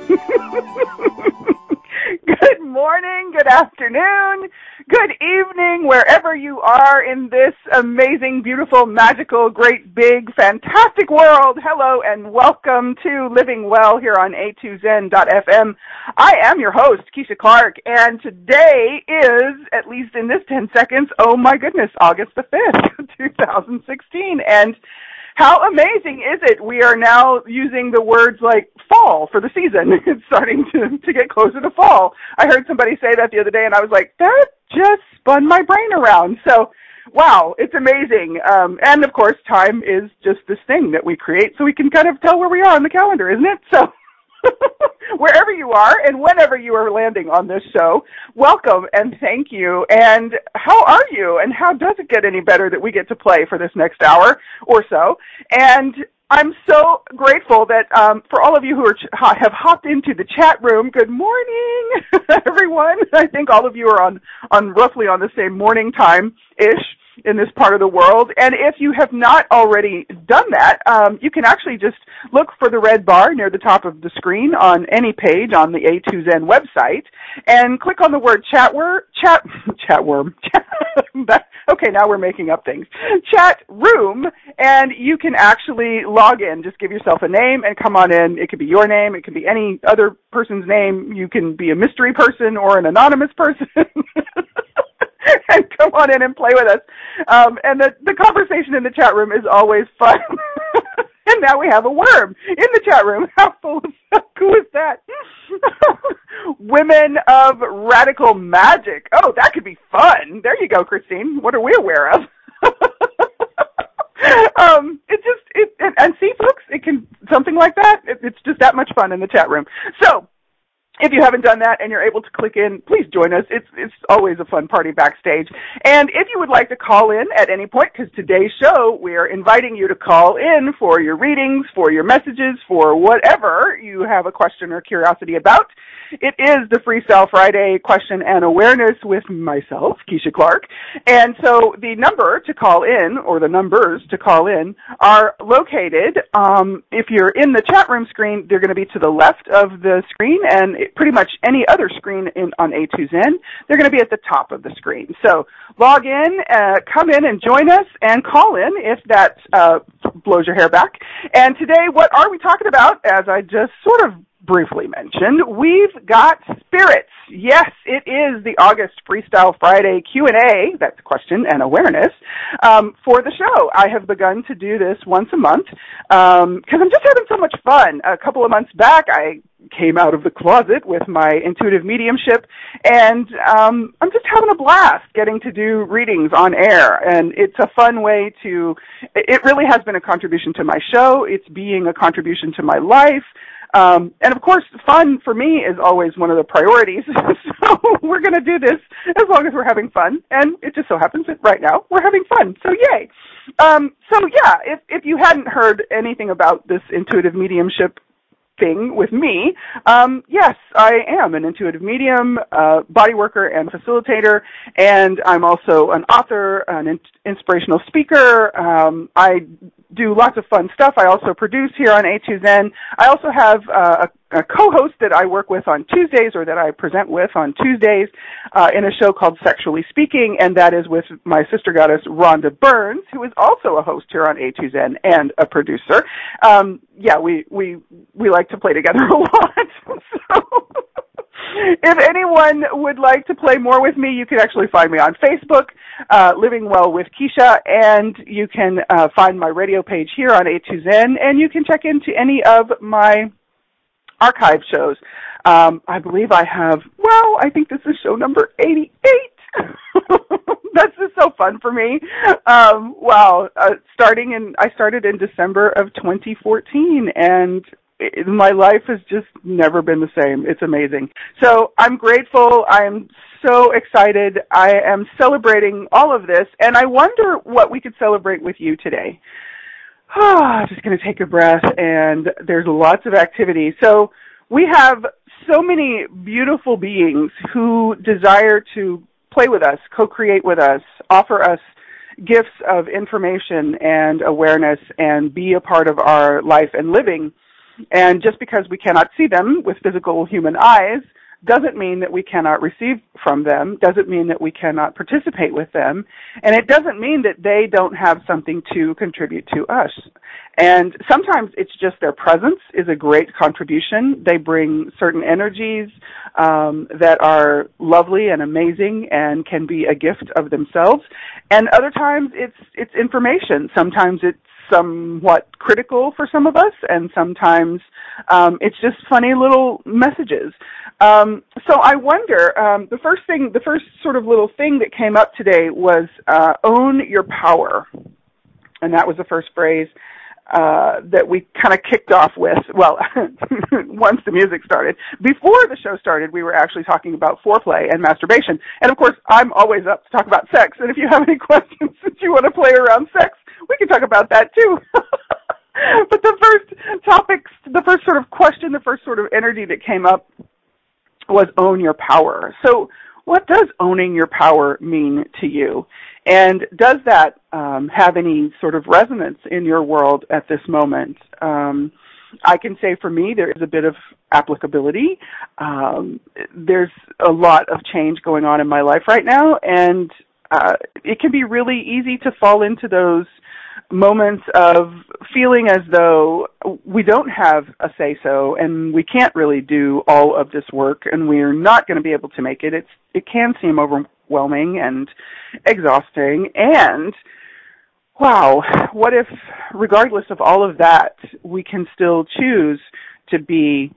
good morning, good afternoon, good evening, wherever you are in this amazing, beautiful, magical, great, big, fantastic world. Hello and welcome to Living Well here on A2Zen.fm. I am your host, Keisha Clark, and today is, at least in this 10 seconds, oh my goodness, August the 5th, 2016. And how amazing is it? We are now using the words like fall for the season. It's starting to, to get closer to fall. I heard somebody say that the other day and I was like, that just spun my brain around. So, wow, it's amazing. Um, and of course, time is just this thing that we create so we can kind of tell where we are on the calendar, isn't it? So, wherever you are and whenever you are landing on this show, welcome and thank you. And how are you? And how does it get any better that we get to play for this next hour or so? And I'm so grateful that um, for all of you who are, have hopped into the chat room. Good morning, everyone. I think all of you are on on roughly on the same morning time ish in this part of the world. And if you have not already done that, um, you can actually just look for the red bar near the top of the screen on any page on the A2Zen website and click on the word chat word, chat, chat worm. okay, now we're making up things. Chat room, and you can actually log in. Just give yourself a name and come on in. It could be your name. It could be any other person's name. You can be a mystery person or an anonymous person. and come on in and play with us. Um, and the, the conversation in the chat room is always fun. and now we have a worm in the chat room. How cool is that? Women of radical magic. Oh, that could be fun. There you go, Christine. What are we aware of? um, it just it and, and see, folks, it can something like that. It, it's just that much fun in the chat room. So if you haven't done that and you're able to click in, please join us. It's it's always a fun party backstage. And if you would like to call in at any point, because today's show we are inviting you to call in for your readings, for your messages, for whatever you have a question or curiosity about. It is the Free Freestyle Friday question and awareness with myself, Keisha Clark. And so the number to call in, or the numbers to call in, are located, um, if you're in the chat room screen, they're going to be to the left of the screen, and pretty much any other screen in, on A2Zen, they're going to be at the top of the screen. So log in, uh, come in and join us, and call in if that uh, blows your hair back. And today, what are we talking about? As I just sort of briefly mentioned, we've got spirits. Yes, it is the August Freestyle Friday Q&A, that's question and awareness, um, for the show. I have begun to do this once a month because um, I'm just having so much fun. A couple of months back, I came out of the closet with my intuitive mediumship and um, I'm just having a blast getting to do readings on air and it's a fun way to it really has been a contribution to my show it's being a contribution to my life um, and of course, fun for me is always one of the priorities. so we're going to do this as long as we're having fun. And it just so happens that right now we're having fun. So yay. Um, so yeah, if, if you hadn't heard anything about this intuitive mediumship thing with me, um, yes, I am an intuitive medium, uh, body worker, and facilitator, and I'm also an author, an in- inspirational speaker. Um, I do lots of fun stuff. I also produce here on A2Zen. I also have uh, a, a, co-host that I work with on Tuesdays or that I present with on Tuesdays uh, in a show called Sexually Speaking, and that is with my sister goddess Rhonda Burns, who is also a host here on A2Zen and a producer. Um, yeah, we we we like to play together a lot. so if anyone would like to play more with me, you can actually find me on Facebook, uh, Living Well with Keisha, and you can uh, find my radio page here on A2Zen, and you can check into any of my archive shows. Um, I believe I have, well, I think this is show number 88. That's just so fun for me. Um, wow, uh, starting in, I started in December of 2014, and it, my life has just never been the same. It's amazing. So I'm grateful. I am so excited. I am celebrating all of this, and I wonder what we could celebrate with you today. Ah, just going to take a breath, and there's lots of activity. So we have so many beautiful beings who desire to play with us, co-create with us, offer us gifts of information and awareness and be a part of our life and living. And just because we cannot see them with physical human eyes doesn't mean that we cannot receive from them, doesn't mean that we cannot participate with them, and it doesn't mean that they don't have something to contribute to us. And sometimes it's just their presence is a great contribution. They bring certain energies um, that are lovely and amazing and can be a gift of themselves. And other times it's it's information. Sometimes it's somewhat critical for some of us, and sometimes um, it's just funny little messages. Um, so I wonder. Um, the first thing, the first sort of little thing that came up today was uh, own your power, and that was the first phrase. Uh, that we kind of kicked off with. Well, once the music started. Before the show started, we were actually talking about foreplay and masturbation. And of course, I'm always up to talk about sex. And if you have any questions that you want to play around sex, we can talk about that too. but the first topics, the first sort of question, the first sort of energy that came up was own your power. So what does owning your power mean to you? And does that um, have any sort of resonance in your world at this moment? Um, I can say for me, there is a bit of applicability. Um, there's a lot of change going on in my life right now, and uh, it can be really easy to fall into those moments of feeling as though we don't have a say so and we can't really do all of this work and we're not going to be able to make it. It's it can seem overwhelming and exhausting and wow what if regardless of all of that we can still choose to be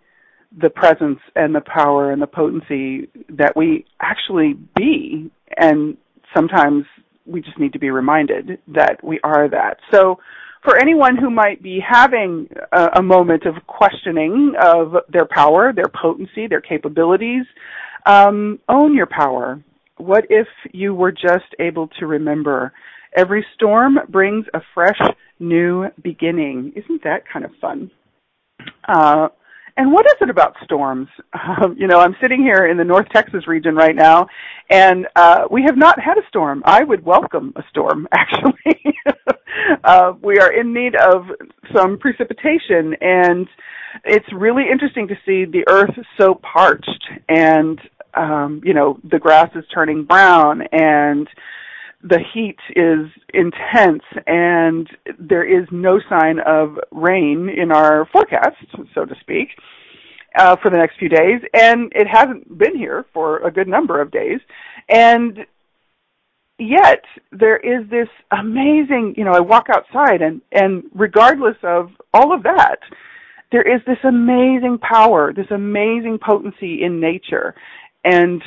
the presence and the power and the potency that we actually be and sometimes we just need to be reminded that we are that. So for anyone who might be having a, a moment of questioning of their power, their potency, their capabilities, um, own your power. What if you were just able to remember every storm brings a fresh new beginning? Isn't that kind of fun? Uh, and what is it about storms? Um, you know, I'm sitting here in the North Texas region right now, and uh, we have not had a storm. I would welcome a storm, actually. uh, we are in need of some precipitation, and it's really interesting to see the earth so parched, and um, you know, the grass is turning brown, and the heat is intense and there is no sign of rain in our forecast, so to speak, uh, for the next few days. And it hasn't been here for a good number of days. And yet there is this amazing, you know, I walk outside and, and regardless of all of that, there is this amazing power, this amazing potency in nature. And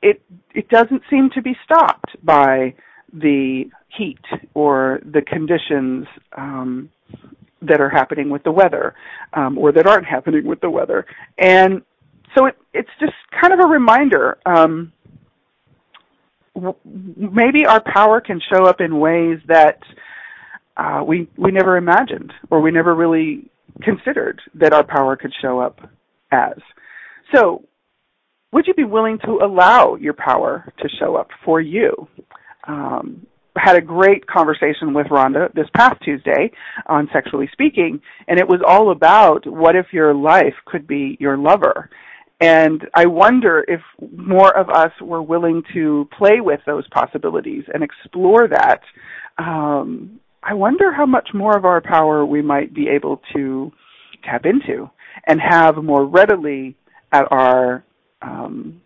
it, it doesn't seem to be stopped by the heat or the conditions um, that are happening with the weather um, or that aren't happening with the weather. And so it, it's just kind of a reminder. Um, maybe our power can show up in ways that uh, we we never imagined or we never really considered that our power could show up as. So, would you be willing to allow your power to show up for you? Um, had a great conversation with Rhonda this past Tuesday on Sexually Speaking, and it was all about what if your life could be your lover. And I wonder if more of us were willing to play with those possibilities and explore that. Um, I wonder how much more of our power we might be able to tap into and have more readily at our um,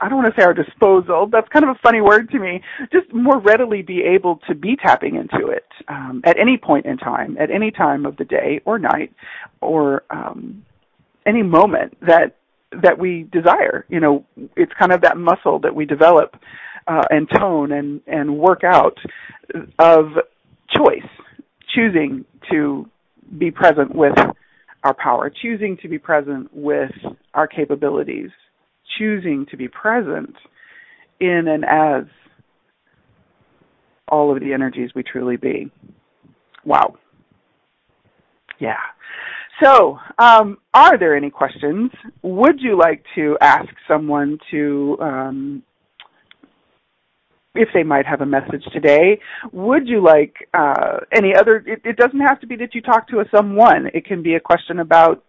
I don't want to say our disposal. That's kind of a funny word to me. Just more readily be able to be tapping into it um, at any point in time, at any time of the day or night, or um, any moment that that we desire. You know, it's kind of that muscle that we develop uh, and tone and and work out of choice, choosing to be present with our power, choosing to be present with our capabilities, choosing to be present in and as all of the energies we truly be. Wow. Yeah. So, um, are there any questions? Would you like to ask someone to, um, if they might have a message today? Would you like uh, any other? It, it doesn't have to be that you talk to a someone. It can be a question about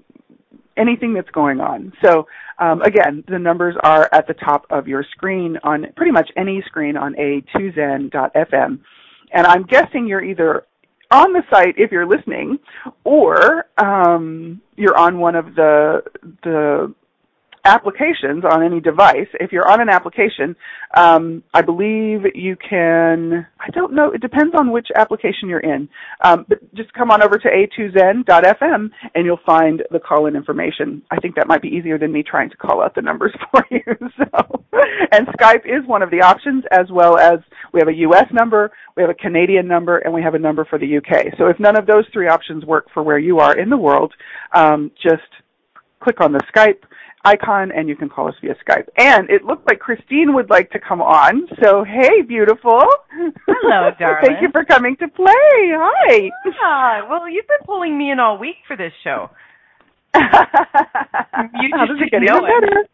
anything that's going on. So um, again, the numbers are at the top of your screen on pretty much any screen on a2zen.fm. And I'm guessing you're either on the site if you're listening, or um, you're on one of the the applications on any device. If you're on an application, um, I believe you can. I don't know. It depends on which application you're in. Um, but just come on over to a2zen.fm and you'll find the call-in information. I think that might be easier than me trying to call out the numbers for you. So, and Skype is one of the options, as well as we have a U.S. number, we have a Canadian number, and we have a number for the UK. So if none of those three options work for where you are in the world, um, just click on the Skype icon and you can call us via Skype. And it looked like Christine would like to come on. So hey, beautiful. Hello, darling. Thank you for coming to play. Hi. Yeah. Well, you've been pulling me in all week for this show. you just didn't know it. Better.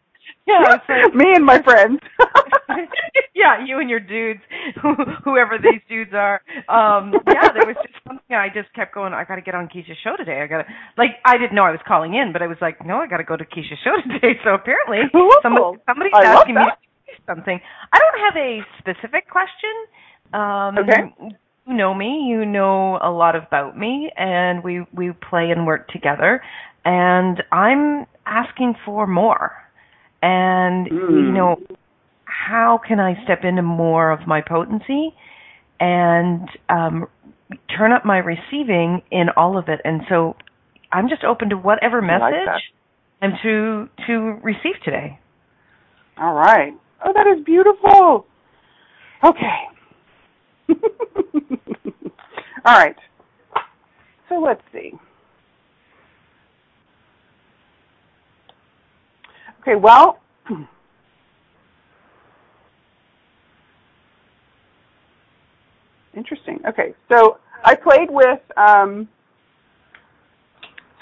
Yeah, me and my friends. yeah, you and your dudes, whoever these dudes are. Um, yeah, there was just something I just kept going. I got to get on Keisha's show today. I got to like I didn't know I was calling in, but I was like, no, I got to go to Keisha's show today. So apparently, cool. somebody somebody's I asking me something. I don't have a specific question. Um, okay. You know me. You know a lot about me, and we we play and work together. And I'm asking for more and mm. you know how can I step into more of my potency and um, turn up my receiving in all of it. And so I'm just open to whatever message like I'm to to receive today. All right. Oh, that is beautiful. Okay. all right. So let's see. Okay, well, interesting. Okay, so I played with um,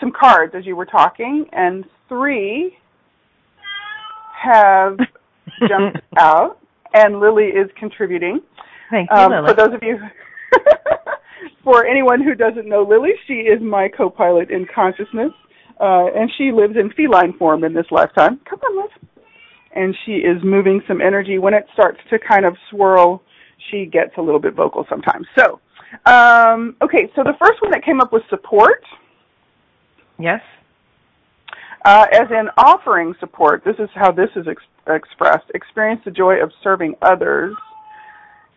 some cards as you were talking, and three have jumped out, and Lily is contributing. Thank you, um, Lily. For those of you, for anyone who doesn't know Lily, she is my co-pilot in consciousness. Uh, and she lives in feline form in this lifetime. Come on, Liv. And she is moving some energy. When it starts to kind of swirl, she gets a little bit vocal sometimes. So, um, okay, so the first one that came up was support. Yes. Uh, as in offering support, this is how this is ex- expressed. Experience the joy of serving others.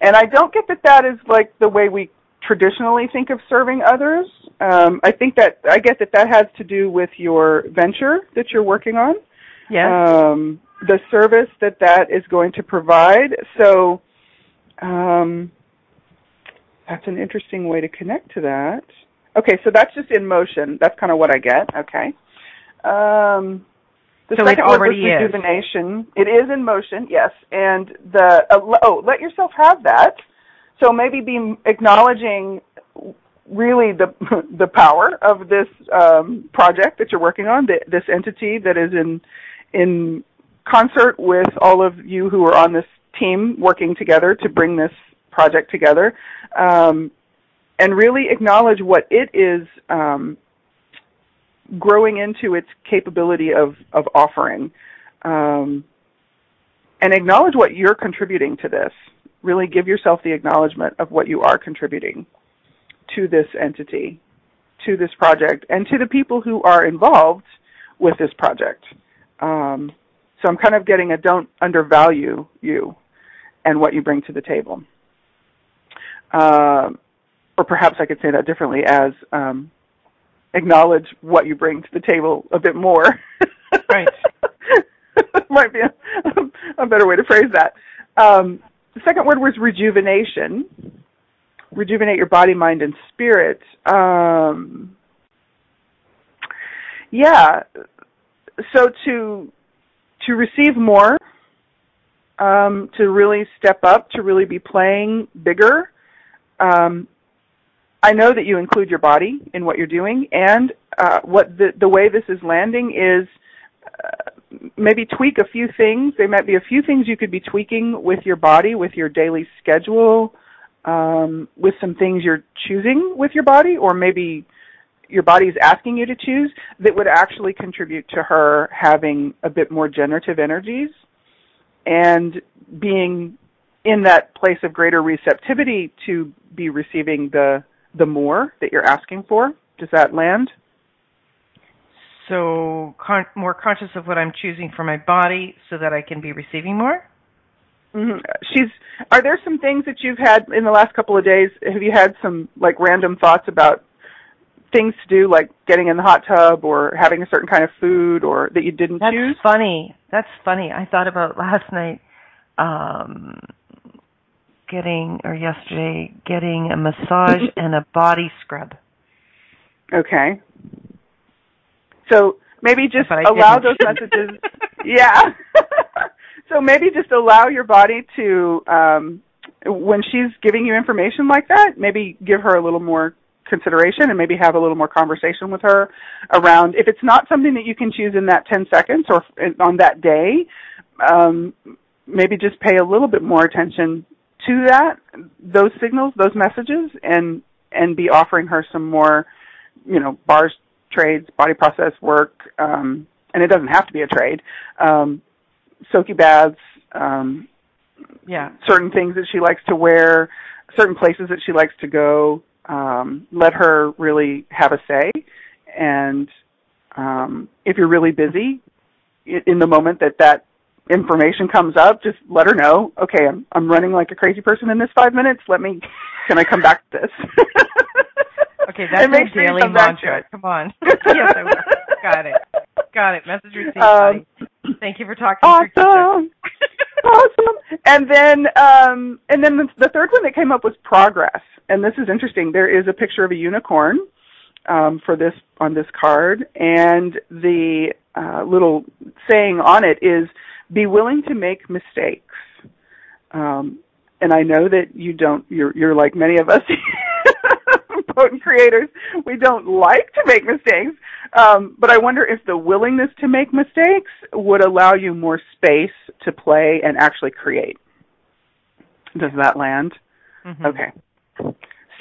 And I don't get that that is like the way we traditionally think of serving others. Um, I think that I get that that has to do with your venture that you're working on. Yes. Um, the service that that is going to provide. So um, that's an interesting way to connect to that. Okay, so that's just in motion. That's kind of what I get. Okay. Um, the so second word was rejuvenation. It is in motion, yes. And the uh, oh, let yourself have that. So maybe be acknowledging really the the power of this um, project that you're working on, the, this entity that is in in concert with all of you who are on this team working together to bring this project together, um, and really acknowledge what it is um, growing into its capability of of offering, um, and acknowledge what you're contributing to this really give yourself the acknowledgement of what you are contributing to this entity, to this project, and to the people who are involved with this project. Um, so I'm kind of getting a don't undervalue you and what you bring to the table. Uh, or perhaps I could say that differently as um, acknowledge what you bring to the table a bit more. right. Might be a, a, better way to phrase that. Um, the second word was rejuvenation. Rejuvenate your body, mind, and spirit. Um, yeah, so to to receive more, um, to really step up, to really be playing bigger. Um, I know that you include your body in what you're doing, and uh, what the the way this is landing is uh, maybe tweak a few things. There might be a few things you could be tweaking with your body, with your daily schedule, um, with some things you're choosing with your body, or maybe your body is asking you to choose that would actually contribute to her having a bit more generative energies and being in that place of greater receptivity to be receiving the the more that you're asking for. Does that land? So con- more conscious of what I'm choosing for my body so that I can be receiving more? Mm-hmm. She's. Are there some things that you've had in the last couple of days? Have you had some like random thoughts about things to do, like getting in the hot tub or having a certain kind of food, or that you didn't choose? That's choose? funny. That's funny. I thought about last night, um, getting or yesterday getting a massage and a body scrub. Okay. So maybe just allow didn't. those messages. yeah. so maybe just allow your body to, um, when she's giving you information like that, maybe give her a little more consideration and maybe have a little more conversation with her around if it's not something that you can choose in that 10 seconds or on that day, um, maybe just pay a little bit more attention to that, those signals, those messages, and and be offering her some more, you know, bars, trades, body process work, um, and it doesn't have to be a trade. Um, soaky baths, um, Yeah. certain things that she likes to wear, certain places that she likes to go. Um, let her really have a say, and um, if you're really busy, in the moment that that information comes up, just let her know. Okay, I'm I'm running like a crazy person in this five minutes. Let me. Can I come back to this? Okay, that's And make my daily come mantra. Come on. yes, I will. Got it. Got it. Message received. Um. Thank you for talking awesome. awesome. And then um and then the, the third one that came up was progress. And this is interesting. There is a picture of a unicorn um for this on this card and the uh little saying on it is be willing to make mistakes. Um and I know that you don't you're you're like many of us potent creators. We don't like to make mistakes. Um, but I wonder if the willingness to make mistakes would allow you more space to play and actually create. Does that land? Mhm. Okay.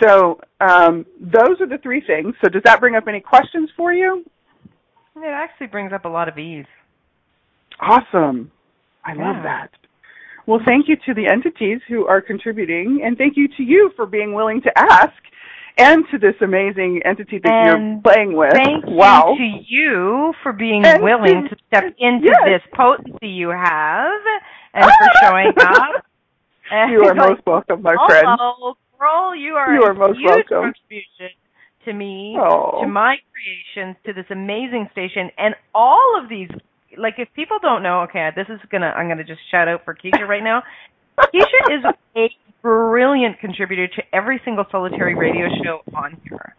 So um, those are the three things. So does that bring up any questions for you? It actually brings up a lot of ease. Awesome. I love that. Well, thank you to the entities who are contributing, and thank you to you for being willing to ask, and to this amazing entity that you're playing with. Thank wow. you to you for being And willing to- step into yes. this potency you have and for showing up. You are most welcome, my friend. Hello, girl. You are You a are most huge welcome. contribution to me, Oh. to my creations, to this amazing station, and all of these. Like, if people don't know, okay, this is gonna. I'm gonna just shout out for Keisha right now. Keisha is a brilliant contributor to every single solitary radio show on here.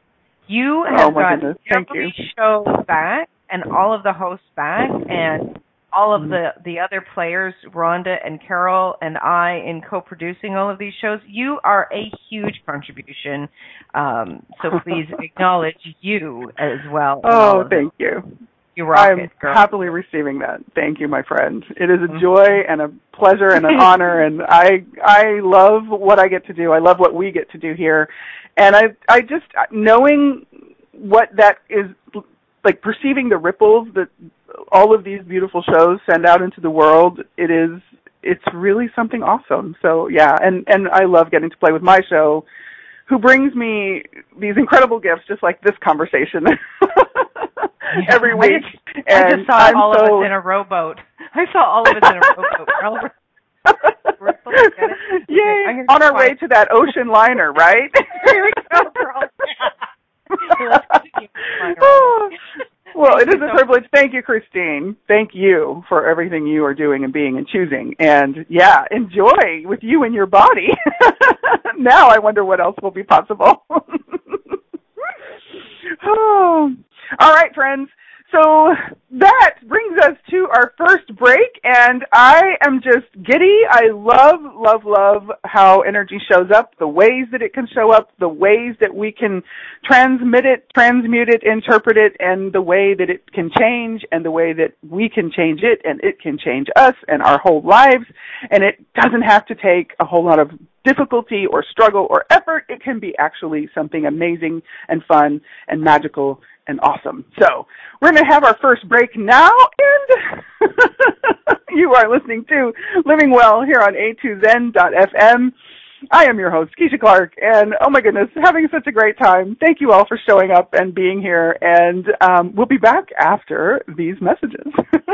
You Oh, have my got goodness. Every show back and all of the hosts back and all of Mhm. the the other players, Rhonda and Carol and I, in co-producing all of these shows. You are a huge contribution. Um, so please acknowledge you as well. Oh, thank you. You rock I'm girl. happily receiving that. Thank you, my friend. It is a Mhm. joy and a pleasure and an honor, and I I love what I get to do. I love what we get to do here, and I I just knowing what that is like, perceiving the ripples that all of these beautiful shows send out into the world. It is it's really something awesome. So yeah, and and I love getting to play with my show. Who brings me these incredible gifts, just like this conversation every I week? just- I just saw I'm all so of us in a rowboat. I saw all of us in a rowboat. We're all- We're supposed to get it? Okay, Yay! I'm On our way to that ocean liner, right? Here we go, girl. Let's continue this liner. Oh, well, it is a privilege. Thank you, Christine. Thank you for everything you are doing and being and choosing. And yeah, enjoy with you and your body. now I wonder what else will be possible. oh. All right, friends. So that brings us to our first break, and I am just giddy. I love, love, love how energy shows up, the ways that it can show up, the ways that we can transmit it, transmute it, interpret it, and the way that it can change, and the way that we can change it, and it can change us and our whole lives. And it doesn't have to take a whole lot of difficulty or struggle or effort. It can be actually something amazing and fun and magical and awesome. So we're going to have our first break now, and you are listening to Living Well here on A2Zen.fm. I am your host, Keisha Clark, and oh my goodness, having such a great time. Thank you all for showing up and being here, and um, we'll be back after these messages.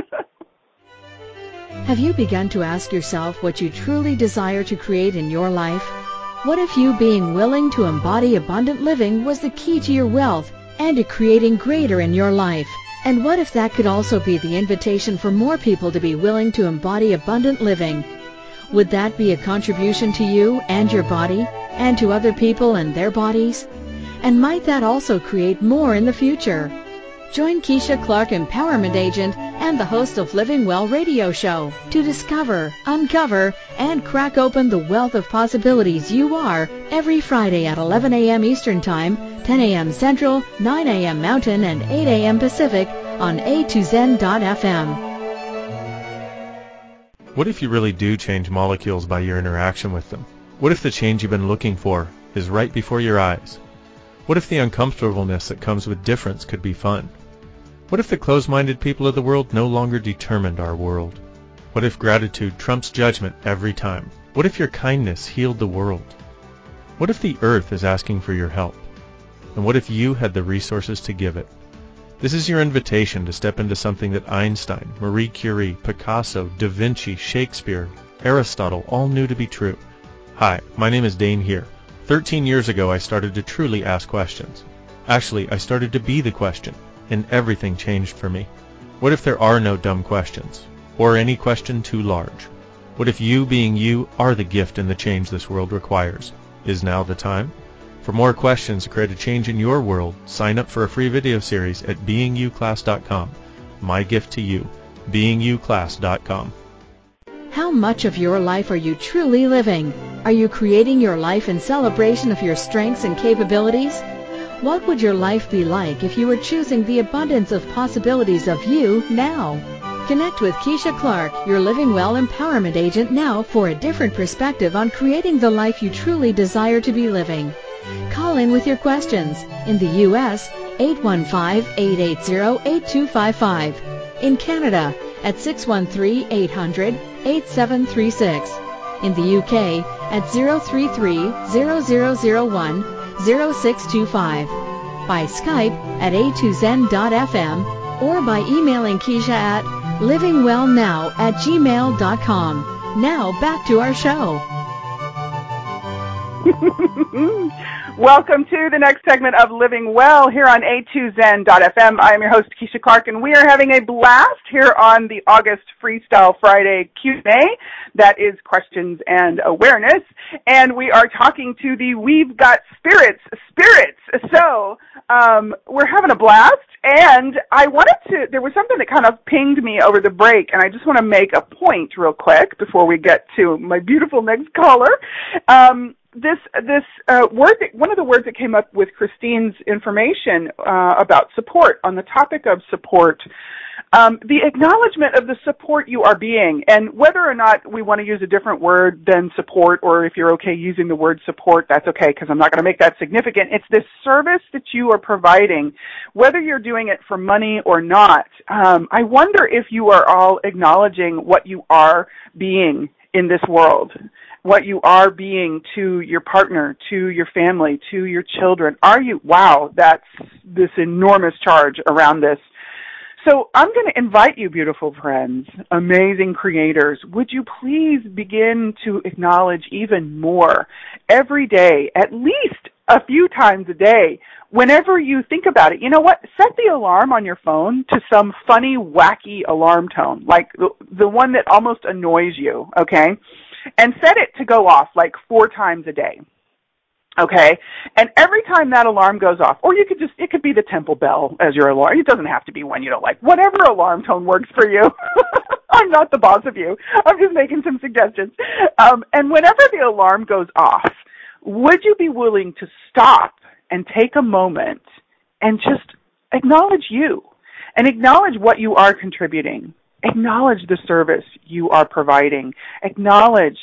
Have you begun to ask yourself what you truly desire to create in your life? What if you being willing to embody abundant living was the key to your wealth and to creating greater in your life? And what if that could also be the invitation for more people to be willing to embody abundant living? Would that be a contribution to you and your body and to other people and their bodies? And might that also create more in the future? Join Keisha Clark, Empowerment Agent and the host of Living Well radio show to discover, uncover, and crack open the wealth of possibilities you are every Friday at 11 a.m. Eastern Time, 10 a.m. Central, 9 a.m. Mountain, and 8 a.m. Pacific on A2Zen.fm. What if you really do change molecules by your interaction with them? What if the change you've been looking for is right before your eyes? What if the uncomfortableness that comes with difference could be fun? What if the closed-minded people of the world no longer determined our world? What if gratitude trumps judgment every time? What if your kindness healed the world? What if the earth is asking for your help? And what if you had the resources to give it? This is your invitation to step into something that Einstein, Marie Curie, Picasso, Da Vinci, Shakespeare, Aristotle all knew to be true. Hi, my name is Dain Heer. 13 years ago I started to truly ask questions. Actually, I started to be the question and everything changed for me. What if there are no dumb questions? Or any question too large? What if you being you are the gift and the change this world requires? Is now the time? For more questions to create a change in your world, sign up for a free video series at beingyouclass.com. My gift to you, beingyouclass.com. How much of your life are you truly living? Are you creating your life in celebration of your strengths and capabilities? What would your life be like if you were choosing the abundance of possibilities of you now? Connect with Keisha Clark, your Living Well Empowerment Agent now for a different perspective on creating the life you truly desire to be living. Call in with your questions. In the U.S., 815-880-8255. In Canada, at 613-800-8736. In the UK, at 033-0001 0625, by Skype at a2zen.fm, or by emailing Keisha at livingwellnow at gmail.com. Now back to our show. Welcome to the next segment of Living Well here on A2Zen.fm. I am your host, Keisha Clark, and we are having a blast here on the August Freestyle Friday Q&A. That is questions and awareness. And we are talking to the We've Got Spirits, Spirits. So, um, we're having a blast. And I wanted to, there was something that kind of pinged me over the break, and I just want to make a point real quick before we get to my beautiful next caller. Um, this this uh, word that, one of the words that came up with Christine's information uh, about support on the topic of support um, the acknowledgement of the support you are being and whether or not we want to use a different word than support or if you're okay using the word support that's okay because I'm not going to make that significant. It's this service that you are providing whether you're doing it for money or not. Um, I wonder if you are all acknowledging what you are being in this world what you are being to your partner, to your family, to your children. Are you? Wow, that's this enormous charge around this. So I'm going to invite you, beautiful friends, amazing creators, would you please begin to acknowledge even more every day, at least a few times a day, whenever you think about it. You know what? Set the alarm on your phone to some funny, wacky alarm tone, like the, the one that almost annoys you, okay? And set it to go off like four times a day. Okay. And every time that alarm goes off, or you could just, it could be the temple bell as your alarm. It doesn't have to be one you don't like. Whatever alarm tone works for you. I'm not the boss of you. I'm just making some suggestions. Um, and whenever the alarm goes off, would you be willing to stop and take a moment and just acknowledge you and acknowledge what you are contributing? Acknowledge the service you are providing. Acknowledge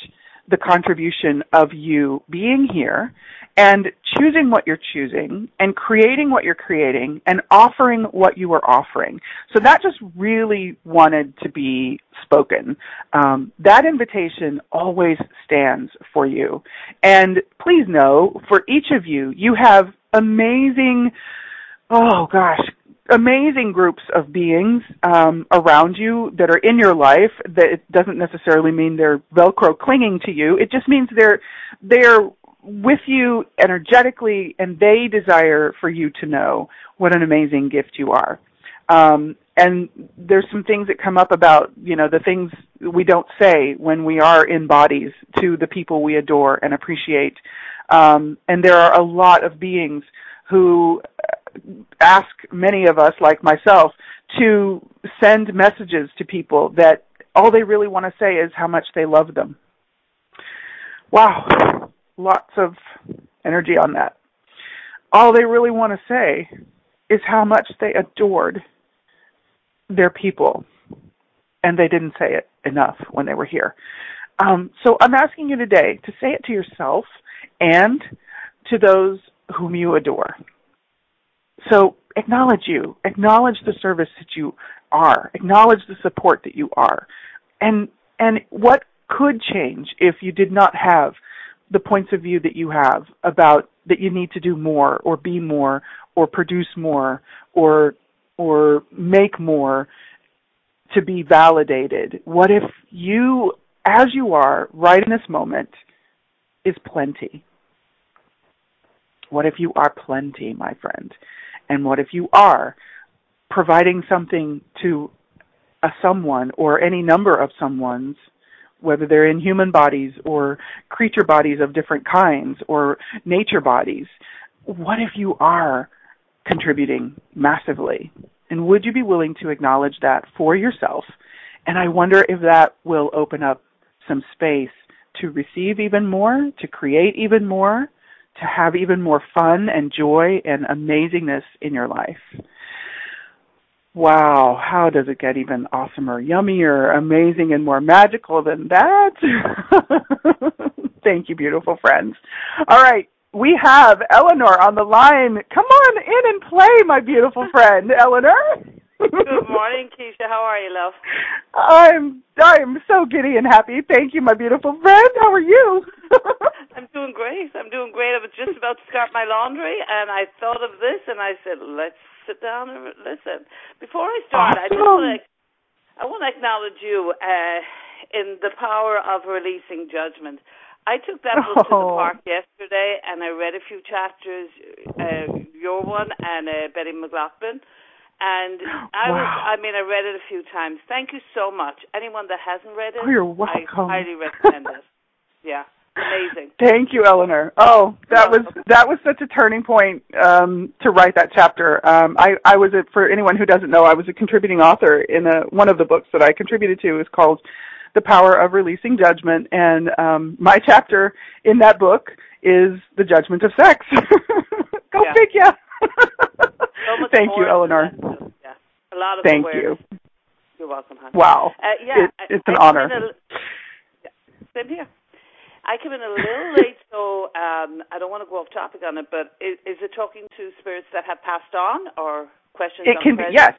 the contribution of you being here and choosing what you're choosing and creating what you're creating and offering what you are offering. So that just really wanted to be spoken. Um, that invitation always stands for you. And please know, for each of you, you have amazing, oh gosh, amazing groups of beings um, around you that are in your life. That it doesn't necessarily mean they're Velcro clinging to you. It just means they're they're with you energetically, and they desire for you to know what an amazing gift you are. Um, and there's some things that come up about you know the things we don't say when we are in bodies to the people we adore and appreciate. Um, and there are a lot of beings who ask many of us, like myself, to send messages to people that all they really want to say is how much they love them. Wow, lots of energy on that. All they really want to say is how much they adored their people, and they didn't say it enough when they were here. Um, so I'm asking you today to say it to yourself and to those whom you adore. So acknowledge you, acknowledge the service that you are, acknowledge the support that you are, and and what could change if you did not have the points of view that you have about that you need to do more or be more or produce more or or make more to be validated. What if you as you are right in this moment is plenty? What if you are plenty, my friend? And what if you are providing something to a someone or any number of someone's, whether they're in human bodies or creature bodies of different kinds or nature bodies? What if you are contributing massively? And would you be willing to acknowledge that for yourself? And I wonder if that will open up some space to receive even more, to create even more, to have even more fun and joy and amazingness in your life. Wow, how does it get even awesomer, yummier, amazing, and more magical than that? Thank you, beautiful friends. All right, we have Eleanor on the line. Come on in and play, my beautiful friend. Eleanor? Good morning, Keisha. How are you, love? I'm I'm so giddy and happy. Thank you, my beautiful friend. How are you? I'm doing great. I'm doing great. I was just about to start my laundry, and I thought of this, and I said, "Let's sit down and listen." Before I start, awesome. I just want to I want to acknowledge you uh, in the power of releasing judgment. I took that book oh. to the oh. park yesterday, and I read a few chapters, uh, your one and uh, Betty McLaughlin and I wow. was I mean I read it a few times. Thank you so much. Anyone that hasn't read it, oh, you're welcome. I highly recommend it. Yeah. Amazing. Thank you, Eleanor. Oh, that was that was such a turning point um, to write that chapter. Um, I, I was a, for anyone who doesn't know, I was a contributing author in a, one of the books that I contributed to is called "The Power of Releasing Judgment," and um, my chapter in that book is the judgment of sex. Go yeah. figure. So Thank you, Eleanor. Yeah. A lot of Thank awareness. you. You're welcome, honey. Wow. Uh, yeah, it, it's an I honor. A, same here. I came in a little late, so um, I don't want to go off topic on it. But is, is it talking to spirits that have passed on, or questions? It can be yes.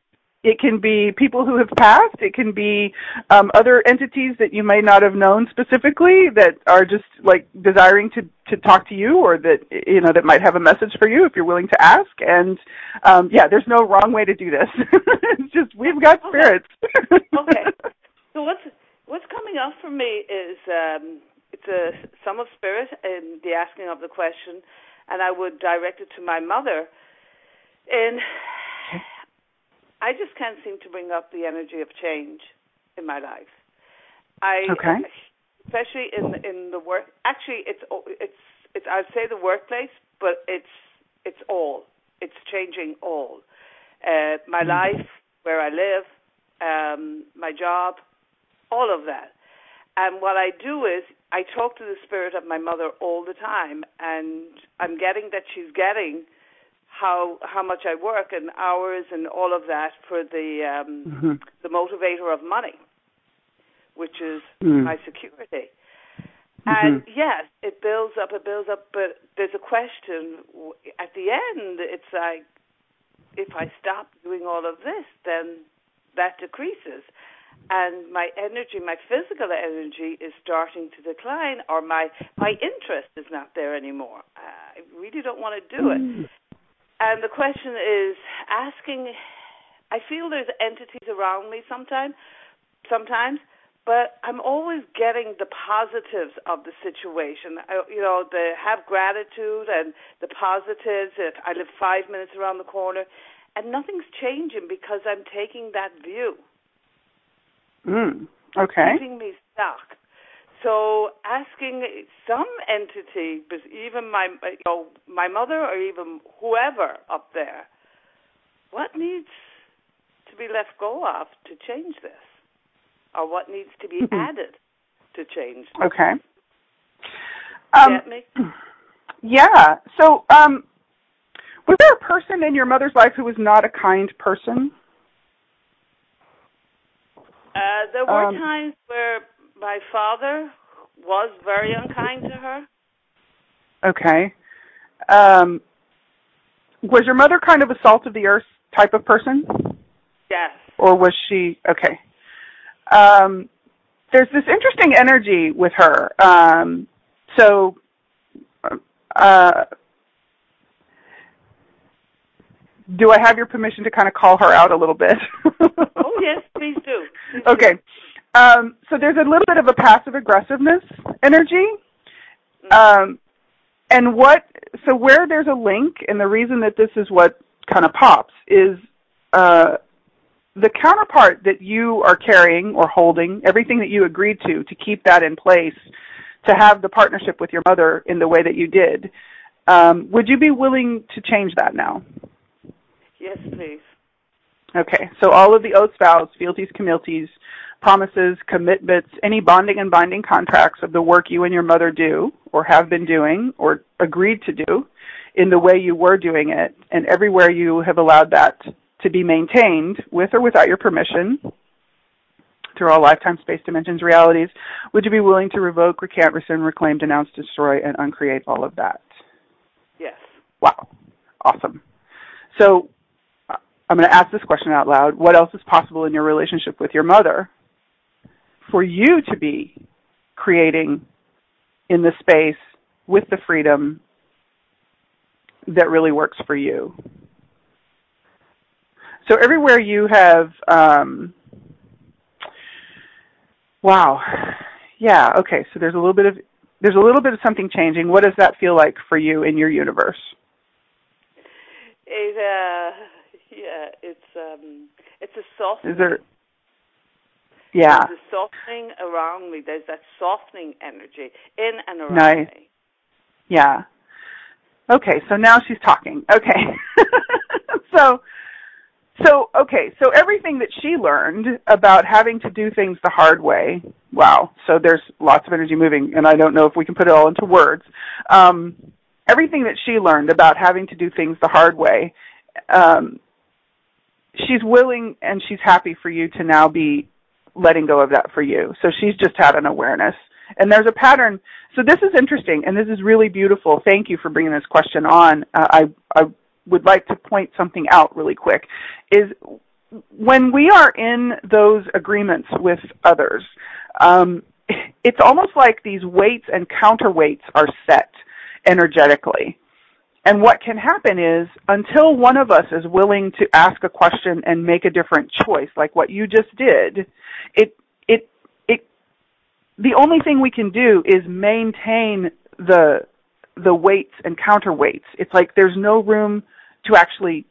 It can be people who have passed. It can be um, other entities that you may not have known specifically that are just like desiring to to talk to you, or that you know that might have a message for you if you're willing to ask. And um, yeah, there's no wrong way to do this. it's just we've got spirits. okay. So what's what's coming up for me is um, it's a sum of spirit in the asking of the question, and I would direct it to my mother. And I just can't seem to bring up the energy of change in my life. I okay. especially in in the work. Actually, it's it's it's I'd say the workplace, but it's it's all. It's changing all. Uh, my mm-hmm. life, where I live, um, my job, all of that. And what I do is I talk to the spirit of my mother all the time, and I'm getting that she's getting how how much I work and hours and all of that for the um, mm-hmm. the motivator of money, which is mm. my security. And mm-hmm. yes, it builds up, it builds up, but there's a question at the end. It's like, if I stop doing all of this, then that decreases. And my energy, my physical energy is starting to decline, or my, my interest is not there anymore. I really don't want to do it. Mm. And the question is asking, I feel there's entities around me sometimes, sometimes but I'm always getting the positives of the situation. I, you know, the have gratitude and the positives. That I live five minutes around the corner, and nothing's changing because I'm taking that view. Mm, okay. Keeping me stuck. So asking some entity, even my you know my mother or even whoever up there, what needs to be let go of to change this? or what needs to be mm-hmm. added to change. Okay. Um, Yeah. So, um, was there a person in your mother's life who was not a kind person? Uh, there were um, times where my father was very unkind to her. Okay. Um, was your mother kind of a salt of the earth type of person? Yes. Or was she okay? um, there's this interesting energy with her. Um, so, uh, do I have your permission to kind of call her out a little bit? oh yes, please do. Please okay. Do. Um, so there's a little bit of a passive aggressiveness energy. Um, and what, so where there's a link, and the reason that this is what kind of pops is, uh, the counterpart that you are carrying or holding, everything that you agreed to, to keep that in place, to have the partnership with your mother in the way that you did, um, would you be willing to change that now? Yes, please. Okay, so all of the oaths, vows, fealties, comealties, promises, commitments, any bonding and binding contracts of the work you and your mother do, or have been doing, or agreed to do, in the way you were doing it, and everywhere you have allowed that to be maintained with or without your permission through all lifetime space dimensions realities, would you be willing to revoke, recant, rescind, reclaim, denounce, destroy, and uncreate all of that? Yes. Wow. Awesome. So uh, I'm going to ask this question out loud. What else is possible in your relationship with your mother for you to be creating in the space with the freedom that really works for you? So everywhere you have, um, wow, yeah, okay. So there's a little bit of there's a little bit of something changing. What does that feel like for you in your universe? It, uh, yeah, it's um, it's a softening. Is there? Yeah. There's a softening around me. There's that softening energy in and around nice. me. Yeah. Okay, so now she's talking. Okay. so so, okay, so everything that she learned about having to do things the hard way, wow, so there's lots of energy moving, and I don't know if we can put it all into words. Um, everything that she learned about having to do things the hard way, um, she's willing and she's happy for you to now be letting go of that for you. So she's just had an awareness. And there's a pattern. So this is interesting, and this is really beautiful. Thank you for bringing this question on. Uh, I, I would like to point something out really quick is when we are in those agreements with others, um, it's almost like these weights and counterweights are set energetically. And what can happen is until one of us is willing to ask a question and make a different choice, like what you just did, it it it the only thing we can do is maintain the the weights and counterweights. It's like there's no room to actually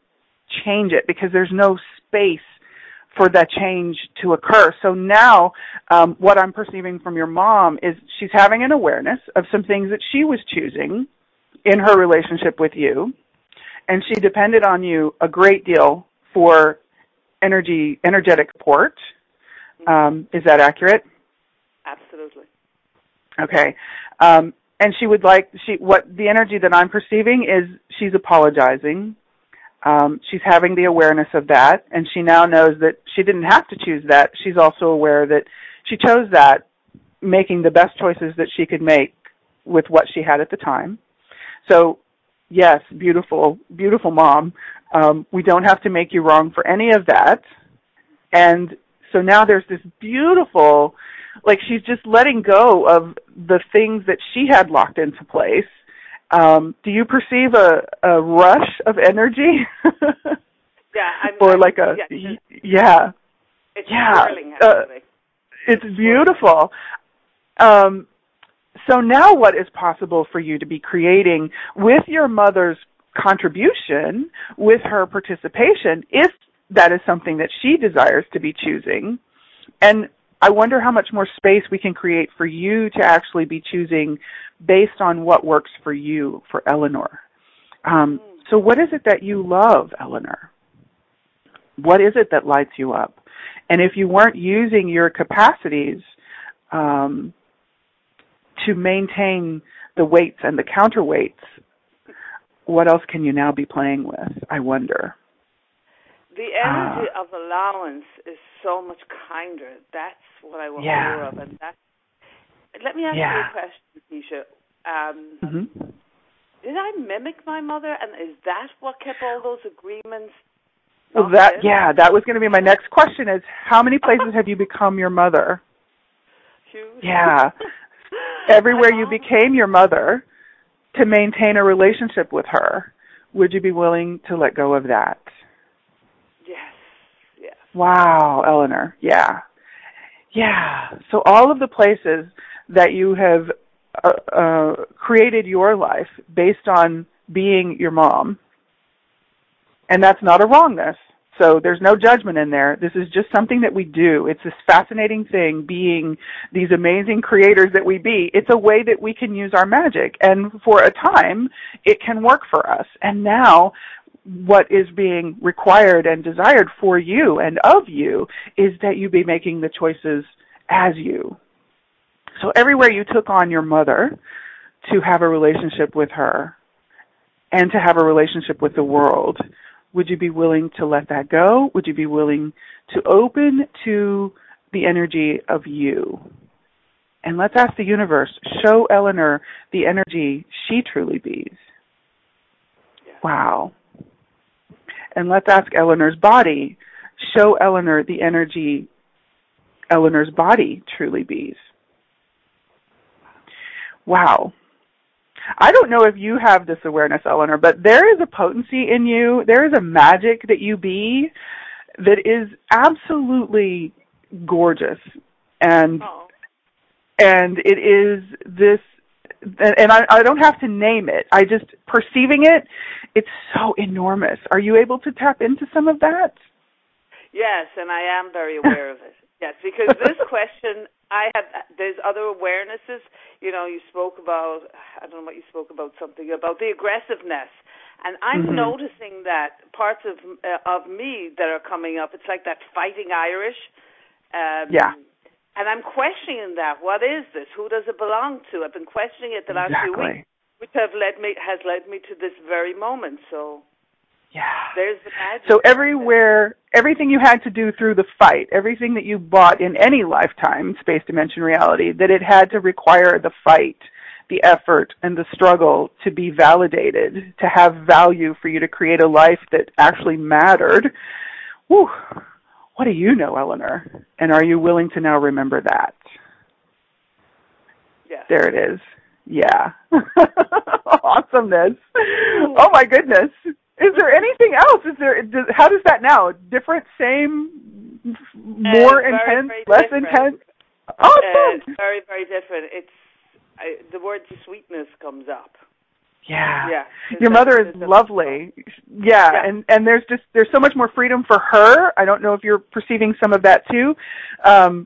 change it because there's no space for that change to occur. So now, um, what I'm perceiving from your mom is she's having an awareness of some things that she was choosing in her relationship with you, and she depended on you a great deal for energy, energetic support. Um, is that accurate? Absolutely. Okay. Um, and she would like she what the energy that I'm perceiving is she's apologizing. Um, she's having the awareness of that, and she now knows that she didn't have to choose that. She's also aware that she chose that, making the best choices that she could make with what she had at the time. So, yes, beautiful, beautiful mom. Um, we don't have to make you wrong for any of that. And so now there's this beautiful like she's just letting go of the things that she had locked into place. Um, do you perceive a, a rush of energy? yeah, I'm, or like a yeah. yeah, it's yeah. Uh, it's beautiful. Um, so now, what is possible for you to be creating with your mother's contribution, with her participation, if that is something that she desires to be choosing, and I wonder how much more space we can create for you to actually be choosing based on what works for you, for Eleanor. Um, so, what is it that you love, Eleanor? What is it that lights you up? And if you weren't using your capacities um, to maintain the weights and the counterweights, what else can you now be playing with? I wonder. The energy uh, of allowance is so much kinder. That's what I want yeah. more of, and that. Let me ask yeah. you a question, Keisha. Um, mm-hmm. Did I mimic my mother, and is that what kept all those agreements? Well, that in? yeah, that was going to be my next question. Is how many places have you become your mother? Huge. Yeah, everywhere you became your mother to maintain a relationship with her. Would you be willing to let go of that? Yes. Wow, Eleanor. Yeah. Yeah. So all of the places that you have uh, uh, created your life based on being your mom, and that's not a wrongness. So there's no judgment in there. This is just something that we do. It's this fascinating thing being these amazing creators that we be. It's a way that we can use our magic. And for a time, it can work for us. And now what is being required and desired for you and of you is that you be making the choices as you. So everywhere you took on your mother to have a relationship with her and to have a relationship with the world, would you be willing to let that go? Would you be willing to open to the energy of you? And let's ask the universe, show Eleanor the energy she truly bees. Wow. And let's ask Eleanor's body, show Eleanor the energy Eleanor's body truly bees. Wow. I don't know if you have this awareness, Eleanor, but there is a potency in you, there is a magic that you be that is absolutely gorgeous. And oh. and it is this and I, I don't have to name it. I just perceiving it. It's so enormous. Are you able to tap into some of that? Yes, and I am very aware of it. Yes, because this question, I have. There's other awarenesses. You know, you spoke about. I don't know what you spoke about. Something about the aggressiveness, and I'm mm-hmm. noticing that parts of uh, of me that are coming up. It's like that fighting Irish. Um, yeah and I'm questioning that. What is this? Who does it belong to? I've been questioning it the last exactly. few weeks, which have led me has led me to this very moment. So yeah, there's the magic. So everywhere, everything you had to do through the fight, everything that you bought in any lifetime, space dimension reality, that it had to require the fight, the effort, and the struggle to be validated, to have value for you to create a life that actually mattered. Whew, what do you know, Eleanor? And are you willing to now remember that? Yes. There it is. Yeah. Awesomeness. Oh my goodness. Is there anything else? Is there? Does, how does that now? Different, same, more uh, intense, very less different. intense? Awesome. Uh, very, very different. It's I, the word sweetness comes up. Yeah. Yeah. Your mother is lovely. Yeah, Yeah. and and there's just there's so much more freedom for her. I don't know if you're perceiving some of that too. Um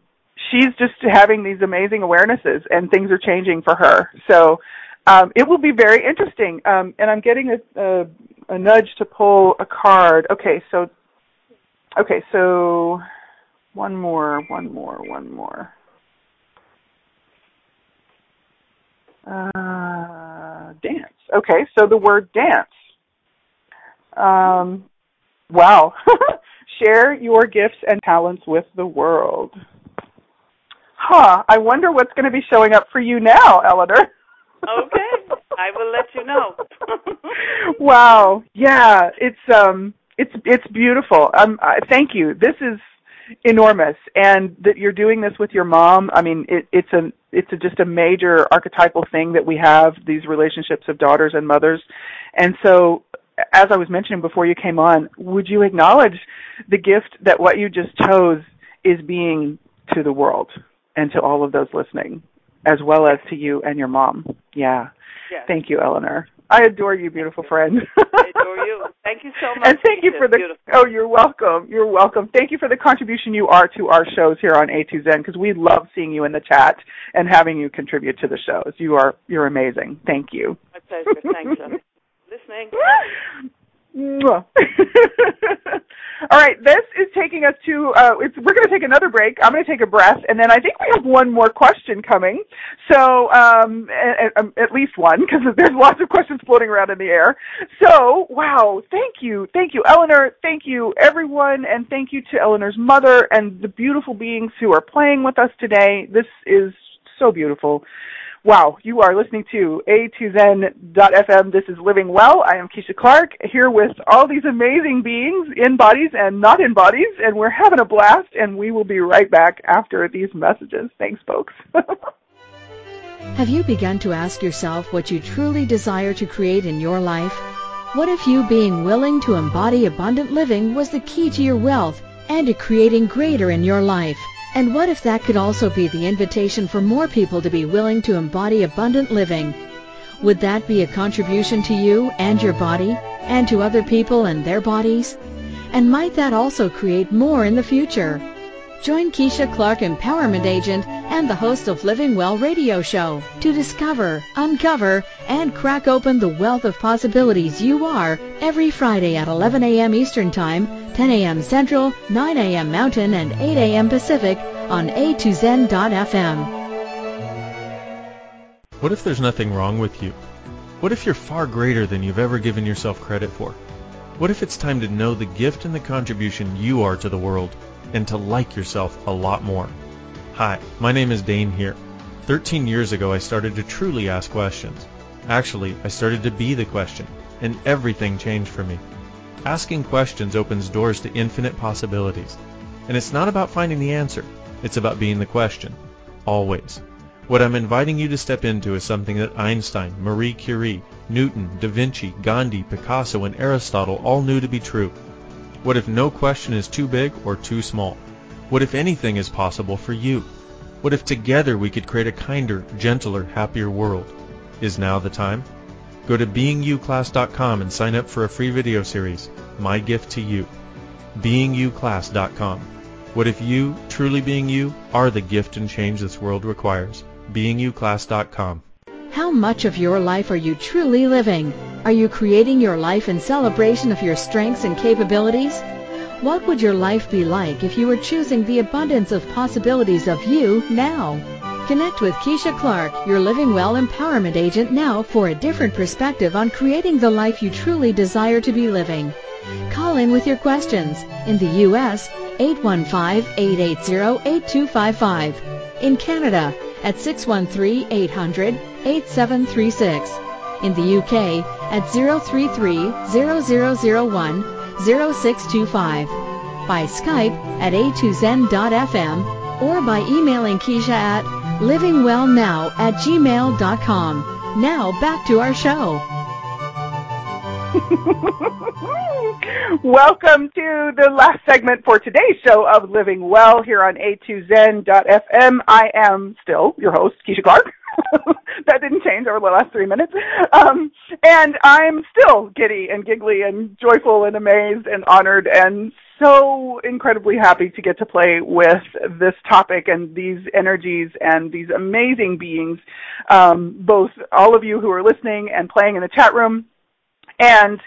she's just having these amazing awarenesses and things are changing for her. So um it will be very interesting. Um and I'm getting a a, a nudge to pull a card. Okay, so Okay, so one more, one more, one more. Uh, dance. Okay, so the word dance. Um, wow. Share your gifts and talents with the world. Huh. I wonder what's going to be showing up for you now, Eleanor. Okay. I will let you know. wow. Yeah, it's um it's it's beautiful. Um uh, thank you. This is enormous and that you're doing this with your mom. I mean, it it's a it's a, just a major archetypal thing that we have these relationships of daughters and mothers. And so as I was mentioning before you came on, would you acknowledge the gift that what you just chose is being to the world and to all of those listening as well as to you and your mom. Yeah. Yes. Thank you, Eleanor. I adore you, beautiful friend. I adore you. Thank you so much. and thank you for the Beautiful. oh you're welcome you're welcome thank you for the contribution you are to our shows here on a2zen because we love seeing you in the chat and having you contribute to the shows you are you're amazing thank you My pleasure. Thanks. Listening. All right, this is taking us to. Uh, we're going to take another break. I'm going to take a breath, and then I think we have one more question coming. So, um, at, at least one, because there's lots of questions floating around in the air. So, wow, thank you, thank you, Eleanor, thank you, everyone, and thank you to Eleanor's mother and the beautiful beings who are playing with us today. This is so beautiful. Wow, you are listening to A2Zen.fm. This is Living Well. I am Keisha Clark here with all these amazing beings in bodies and not in bodies, and we're having a blast, and we will be right back after these messages. Thanks, folks. Have you begun to ask yourself what you truly desire to create in your life? What if you being willing to embody abundant living was the key to your wealth and to creating greater in your life? And what if that could also be the invitation for more people to be willing to embody abundant living? Would that be a contribution to you and your body, and to other people and their bodies? And might that also create more in the future? Join Keisha Clark, Empowerment Agent and the host of Living Well radio show to discover, uncover, and crack open the wealth of possibilities you are every Friday at 11 a.m. Eastern Time, 10 a.m. Central, 9 a.m. Mountain, and 8 a.m. Pacific on A2Zen.fm. What if there's nothing wrong with you? What if you're far greater than you've ever given yourself credit for? What if it's time to know the gift and the contribution you are to the world and to like yourself a lot more? Hi, my name is Dain Heer. 13 years ago I started to truly ask questions. Actually, I started to be the question, and everything changed for me. Asking questions opens doors to infinite possibilities. And it's not about finding the answer, it's about being the question. Always. What I'm inviting you to step into is something that Einstein, Marie Curie, Newton, Da Vinci, Gandhi, Picasso, and Aristotle all knew to be true. What if no question is too big or too small? What if anything is possible for you? What if together we could create a kinder, gentler, happier world? Is now the time? Go to beingyouclass.com and sign up for a free video series, My Gift to You. beingyouclass.com. What if you, truly being you, are the gift and change this world requires? beingyouclass.com. How much of your life are you truly living? Are you creating your life in celebration of your strengths and capabilities? What would your life be like if you were choosing the abundance of possibilities of you now? Connect with Keisha Clark, your Living Well Empowerment Agent now for a different perspective on creating the life you truly desire to be living. Call in with your questions. In the U.S., 815-880-8255. In Canada, at 613-800-8736. In the UK, at 033-0001-0625. By Skype at a2zen.fm or by emailing Keisha at livingwellnow at gmail.com. Now back to our show. Welcome to the last segment for today's show of Living Well here on A2Zen.fm. I am still your host, Keisha Clark. that didn't change over the last three minutes. Um, and I'm still giddy and giggly and joyful and amazed and honored and so incredibly happy to get to play with this topic and these energies and these amazing beings, um, both all of you who are listening and playing in the chat room, and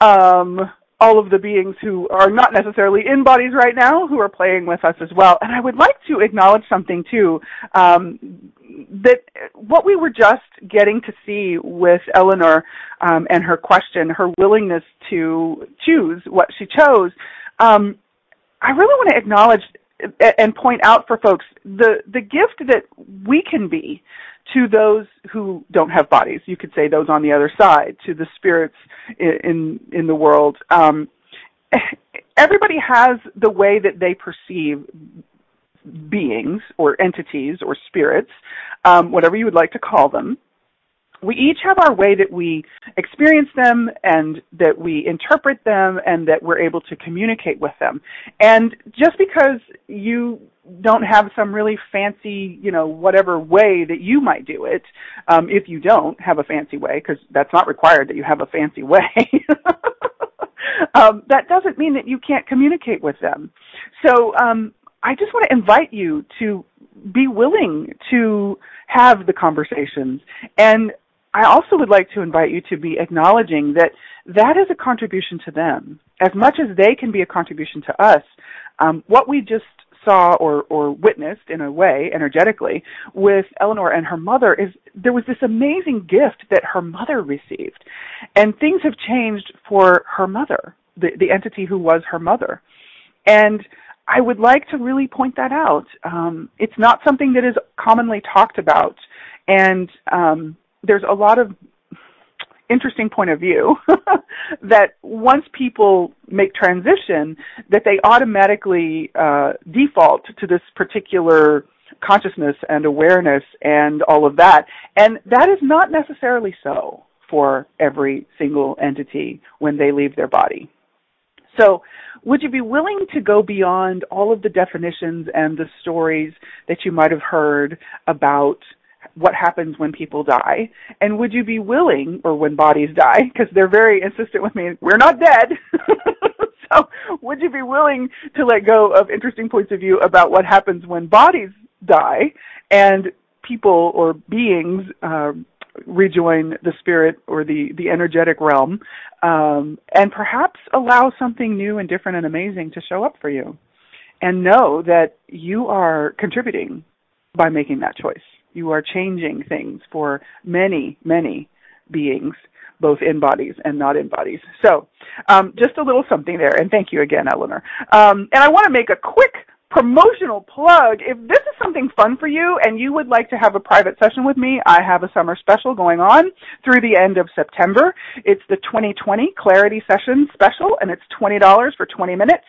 um, all of the beings who are not necessarily in bodies right now who are playing with us as well. And I would like to acknowledge something too. Um, that what we were just getting to see with Eleanor um, and her question, her willingness to choose what she chose, um, I really want to acknowledge and point out for folks the the gift that we can be to those who don't have bodies. You could say those on the other side, to the spirits in in, the world. Um, everybody has the way that they perceive beings or entities or spirits, um, whatever you would like to call them we each have our way that we experience them and that we interpret them and that we're able to communicate with them. And just because you don't have some really fancy, you know, whatever way that you might do it, um, if you don't have a fancy way, because that's not required that you have a fancy way, um, that doesn't mean that you can't communicate with them. So um, I just want to invite you to be willing to have the conversations and I also would like to invite you to be acknowledging that that is a contribution to them. As much as they can be a contribution to us, um, what we just saw or, or witnessed in a way energetically with Eleanor and her mother is there was this amazing gift that her mother received. And things have changed for her mother, the, the entity who was her mother. And I would like to really point that out. Um, it's not something that is commonly talked about. And um, there's a lot of interesting point of view that once people make transition that they automatically uh, default to this particular consciousness and awareness and all of that. And that is not necessarily so for every single entity when they leave their body. So would you be willing to go beyond all of the definitions and the stories that you might have heard about what happens when people die. And would you be willing or when bodies die because they're very insistent with me we're not dead. So would you be willing to let go of interesting points of view about what happens when bodies die and people or beings uh, rejoin the spirit or the the energetic realm um, and perhaps allow something new and different and amazing to show up for you? And know that you are contributing by making that choice you are changing things for many, many beings, both in bodies and not in bodies. So, um, just a little something there, and thank you again, Eleanor. Um, and I want to make a quick promotional plug. If this is something fun for you and you would like to have a private session with me, I have a summer special going on through the end of September. It's the 2020 Clarity Session special and it's $20 for 20 minutes.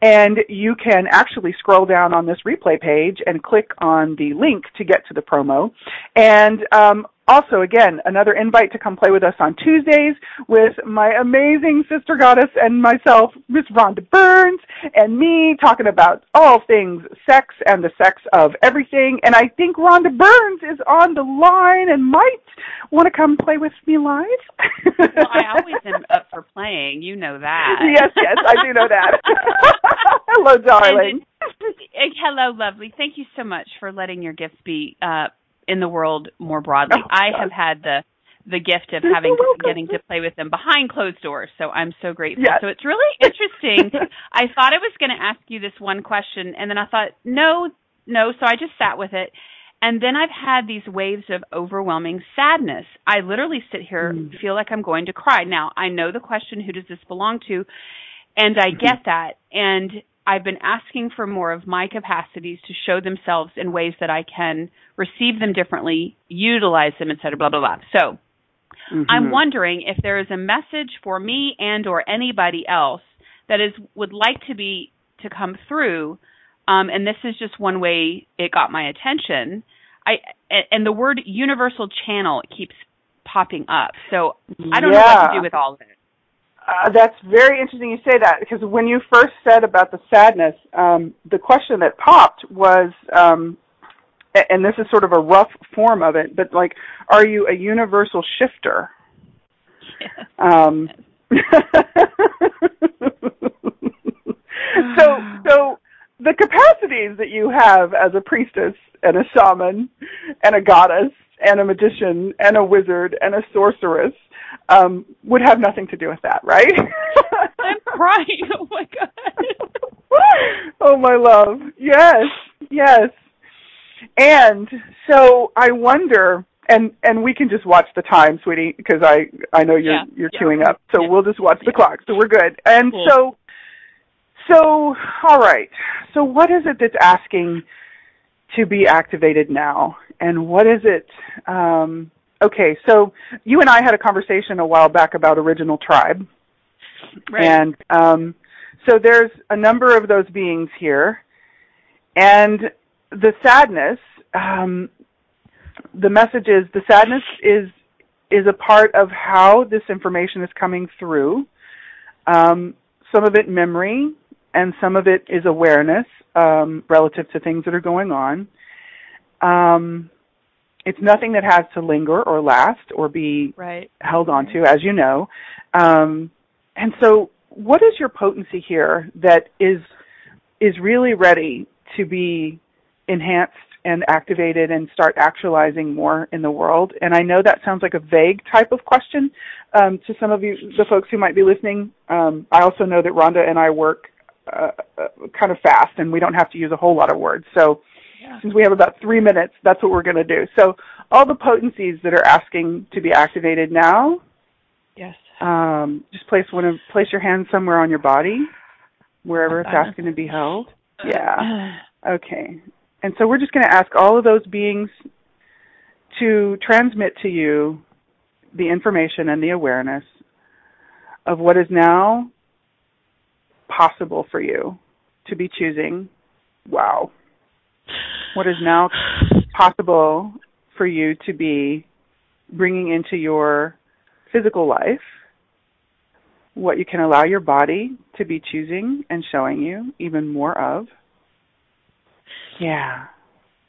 And you can actually scroll down on this replay page and click on the link to get to the promo. And um, also, again, another invite to come play with us on Tuesdays with my amazing sister goddess and myself, Miss Rhonda Burns, and me talking about all things sex and the sex of everything. And I think Rhonda Burns is on the line and might want to come play with me live. well, I always am up for playing. You know that. yes, yes, I do know that. Hello, darling. And, hello, lovely. Thank you so much for letting your gifts be uh, in the world more broadly. Oh, I have had the the gift of having getting to play with them behind closed doors. So I'm so grateful. Yes. So it's really interesting. I thought I was going to ask you this one question and then I thought no, no, so I just sat with it. And then I've had these waves of overwhelming sadness. I literally sit here mm. feel like I'm going to cry. Now, I know the question who does this belong to? And I get that. And I've been asking for more of my capacities to show themselves in ways that I can receive them differently, utilize them, etc. Blah blah blah. So mm-hmm. I'm wondering if there is a message for me and or anybody else that is would like to be to come through. Um, and this is just one way it got my attention. I and the word universal channel keeps popping up. So I don't yeah. know what to do with all of it. Uh, that's very interesting you say that because when you first said about the sadness, um, the question that popped was, um, and this is sort of a rough form of it, but like, are you a universal shifter? Um, so, so the capacities that you have as a priestess and a shaman and a goddess and a magician and a wizard and a sorceress um, would have nothing to do with that, right? I'm crying. Oh my god. oh my love. Yes, yes. And so I wonder and and we can just watch the time, sweetie, because I I know you're Yeah, you're yeah. queuing up. So Yeah. we'll just watch the clock. So we're good. And Cool. so so all right. So what is it that's asking to be activated now? And what is it um okay, so you and I had a conversation a while back about original tribe. Right. And um, so there's a number of those beings here. And the sadness, um, the message is the sadness is is a part of how this information is coming through. Um, some of it memory, and some of it is awareness um, relative to things that are going on. Um, it's nothing that has to linger or last or be right. held onto, as you know. Um, and so, what is your potency here that is is really ready to be enhanced and activated and start actualizing more in the world? And I know that sounds like a vague type of question um, to some of you, the folks who might be listening. Um, I also know that Rhonda and I work uh, uh, kind of fast, and we don't have to use a whole lot of words. So Yeah. since we have about three minutes, that's what we're going to do. So all the potencies that are asking to be activated now, Yes. um, just place one of place your hand somewhere on your body, wherever it's asking to be held. Yeah. Okay. And so we're just going to ask all of those beings to transmit to you the information and the awareness of what is now possible for you to be choosing. Wow. What is now possible for you to be bringing into your physical life, what you can allow your body to be choosing and showing you even more of. Yeah.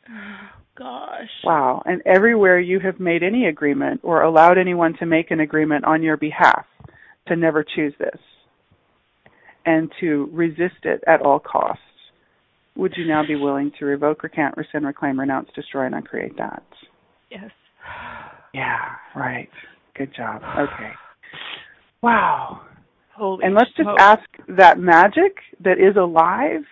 Gosh. Wow. And everywhere you have made any agreement or allowed anyone to make an agreement on your behalf to never choose this and to resist it at all costs, would you now be willing to revoke, recant, rescind, reclaim, renounce, destroy, and uncreate that? Yes. Yeah, right. Good job. Okay. Wow. Holy And let's just smokes. ask that magic that is alive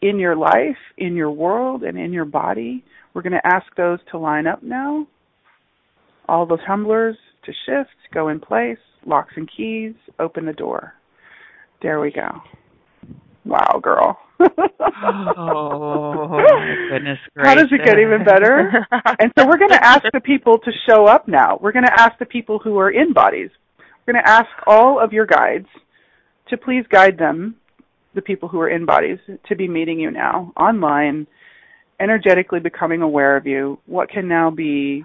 in your life, in your world, and in your body. We're going to ask those to line up now. All the tumblers to shift, go in place, locks and keys, open the door. There we go. Wow, girl. Oh my goodness gracious. How does it get even better? and so we're going to ask the people to show up now. We're going to ask the people who are in bodies. We're going to ask all of your guides to please guide them, the people who are in bodies, to be meeting you now online, energetically becoming aware of you. What can now be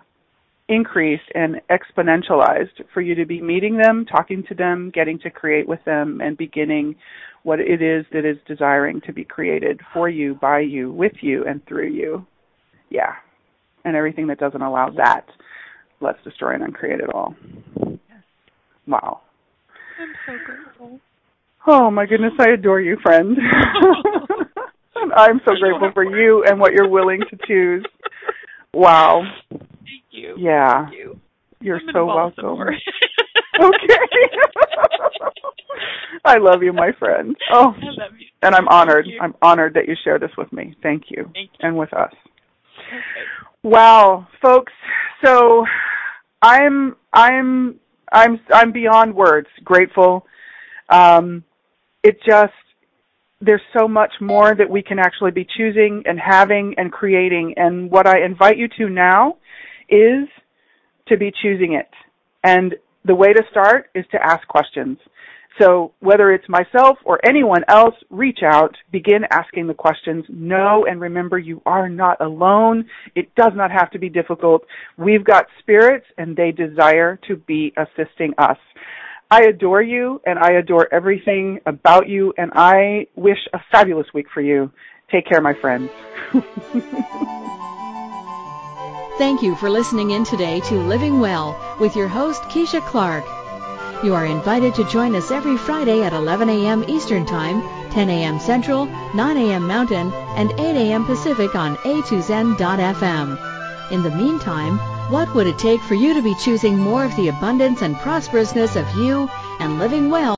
increased and exponentialized for you to be meeting them, talking to them, getting to create with them, and beginning what it is that is desiring to be created for you, by you, with you, and through you. Yeah. And everything that doesn't allow that, let's destroy and uncreate it all. Yes. Wow. I'm so grateful. Oh my goodness, I adore you, friend. I'm so grateful for you and what you're willing to choose. Wow. Thank you. Yeah. Thank you. You're so welcome. okay. I love you, my friend. Oh, I love you. and I'm honored. I'm honored that you share this with me. Thank you. Thank you. And with us. Okay. Wow, folks. So I'm I'm I'm I'm beyond words grateful. Um it just there's so much more that we can actually be choosing and having and creating and what I invite you to now is to be choosing it. And the way to start is to ask questions. So whether it's myself or anyone else, reach out, begin asking the questions. Know and remember you are not alone. It does not have to be difficult. We've got spirits and they desire to be assisting us. I adore you and I adore everything about you and I wish a fabulous week for you Take care, my friends. Thank you for listening in today to Living Well with your host, Keisha Clark. You are invited to join us every Friday at 11 a.m. Eastern Time, 10 a.m. Central, 9 a.m. Mountain, and 8 a.m. Pacific on a2zen.fm. In the meantime, what would it take for you to be choosing more of the abundance and prosperousness of you and living well?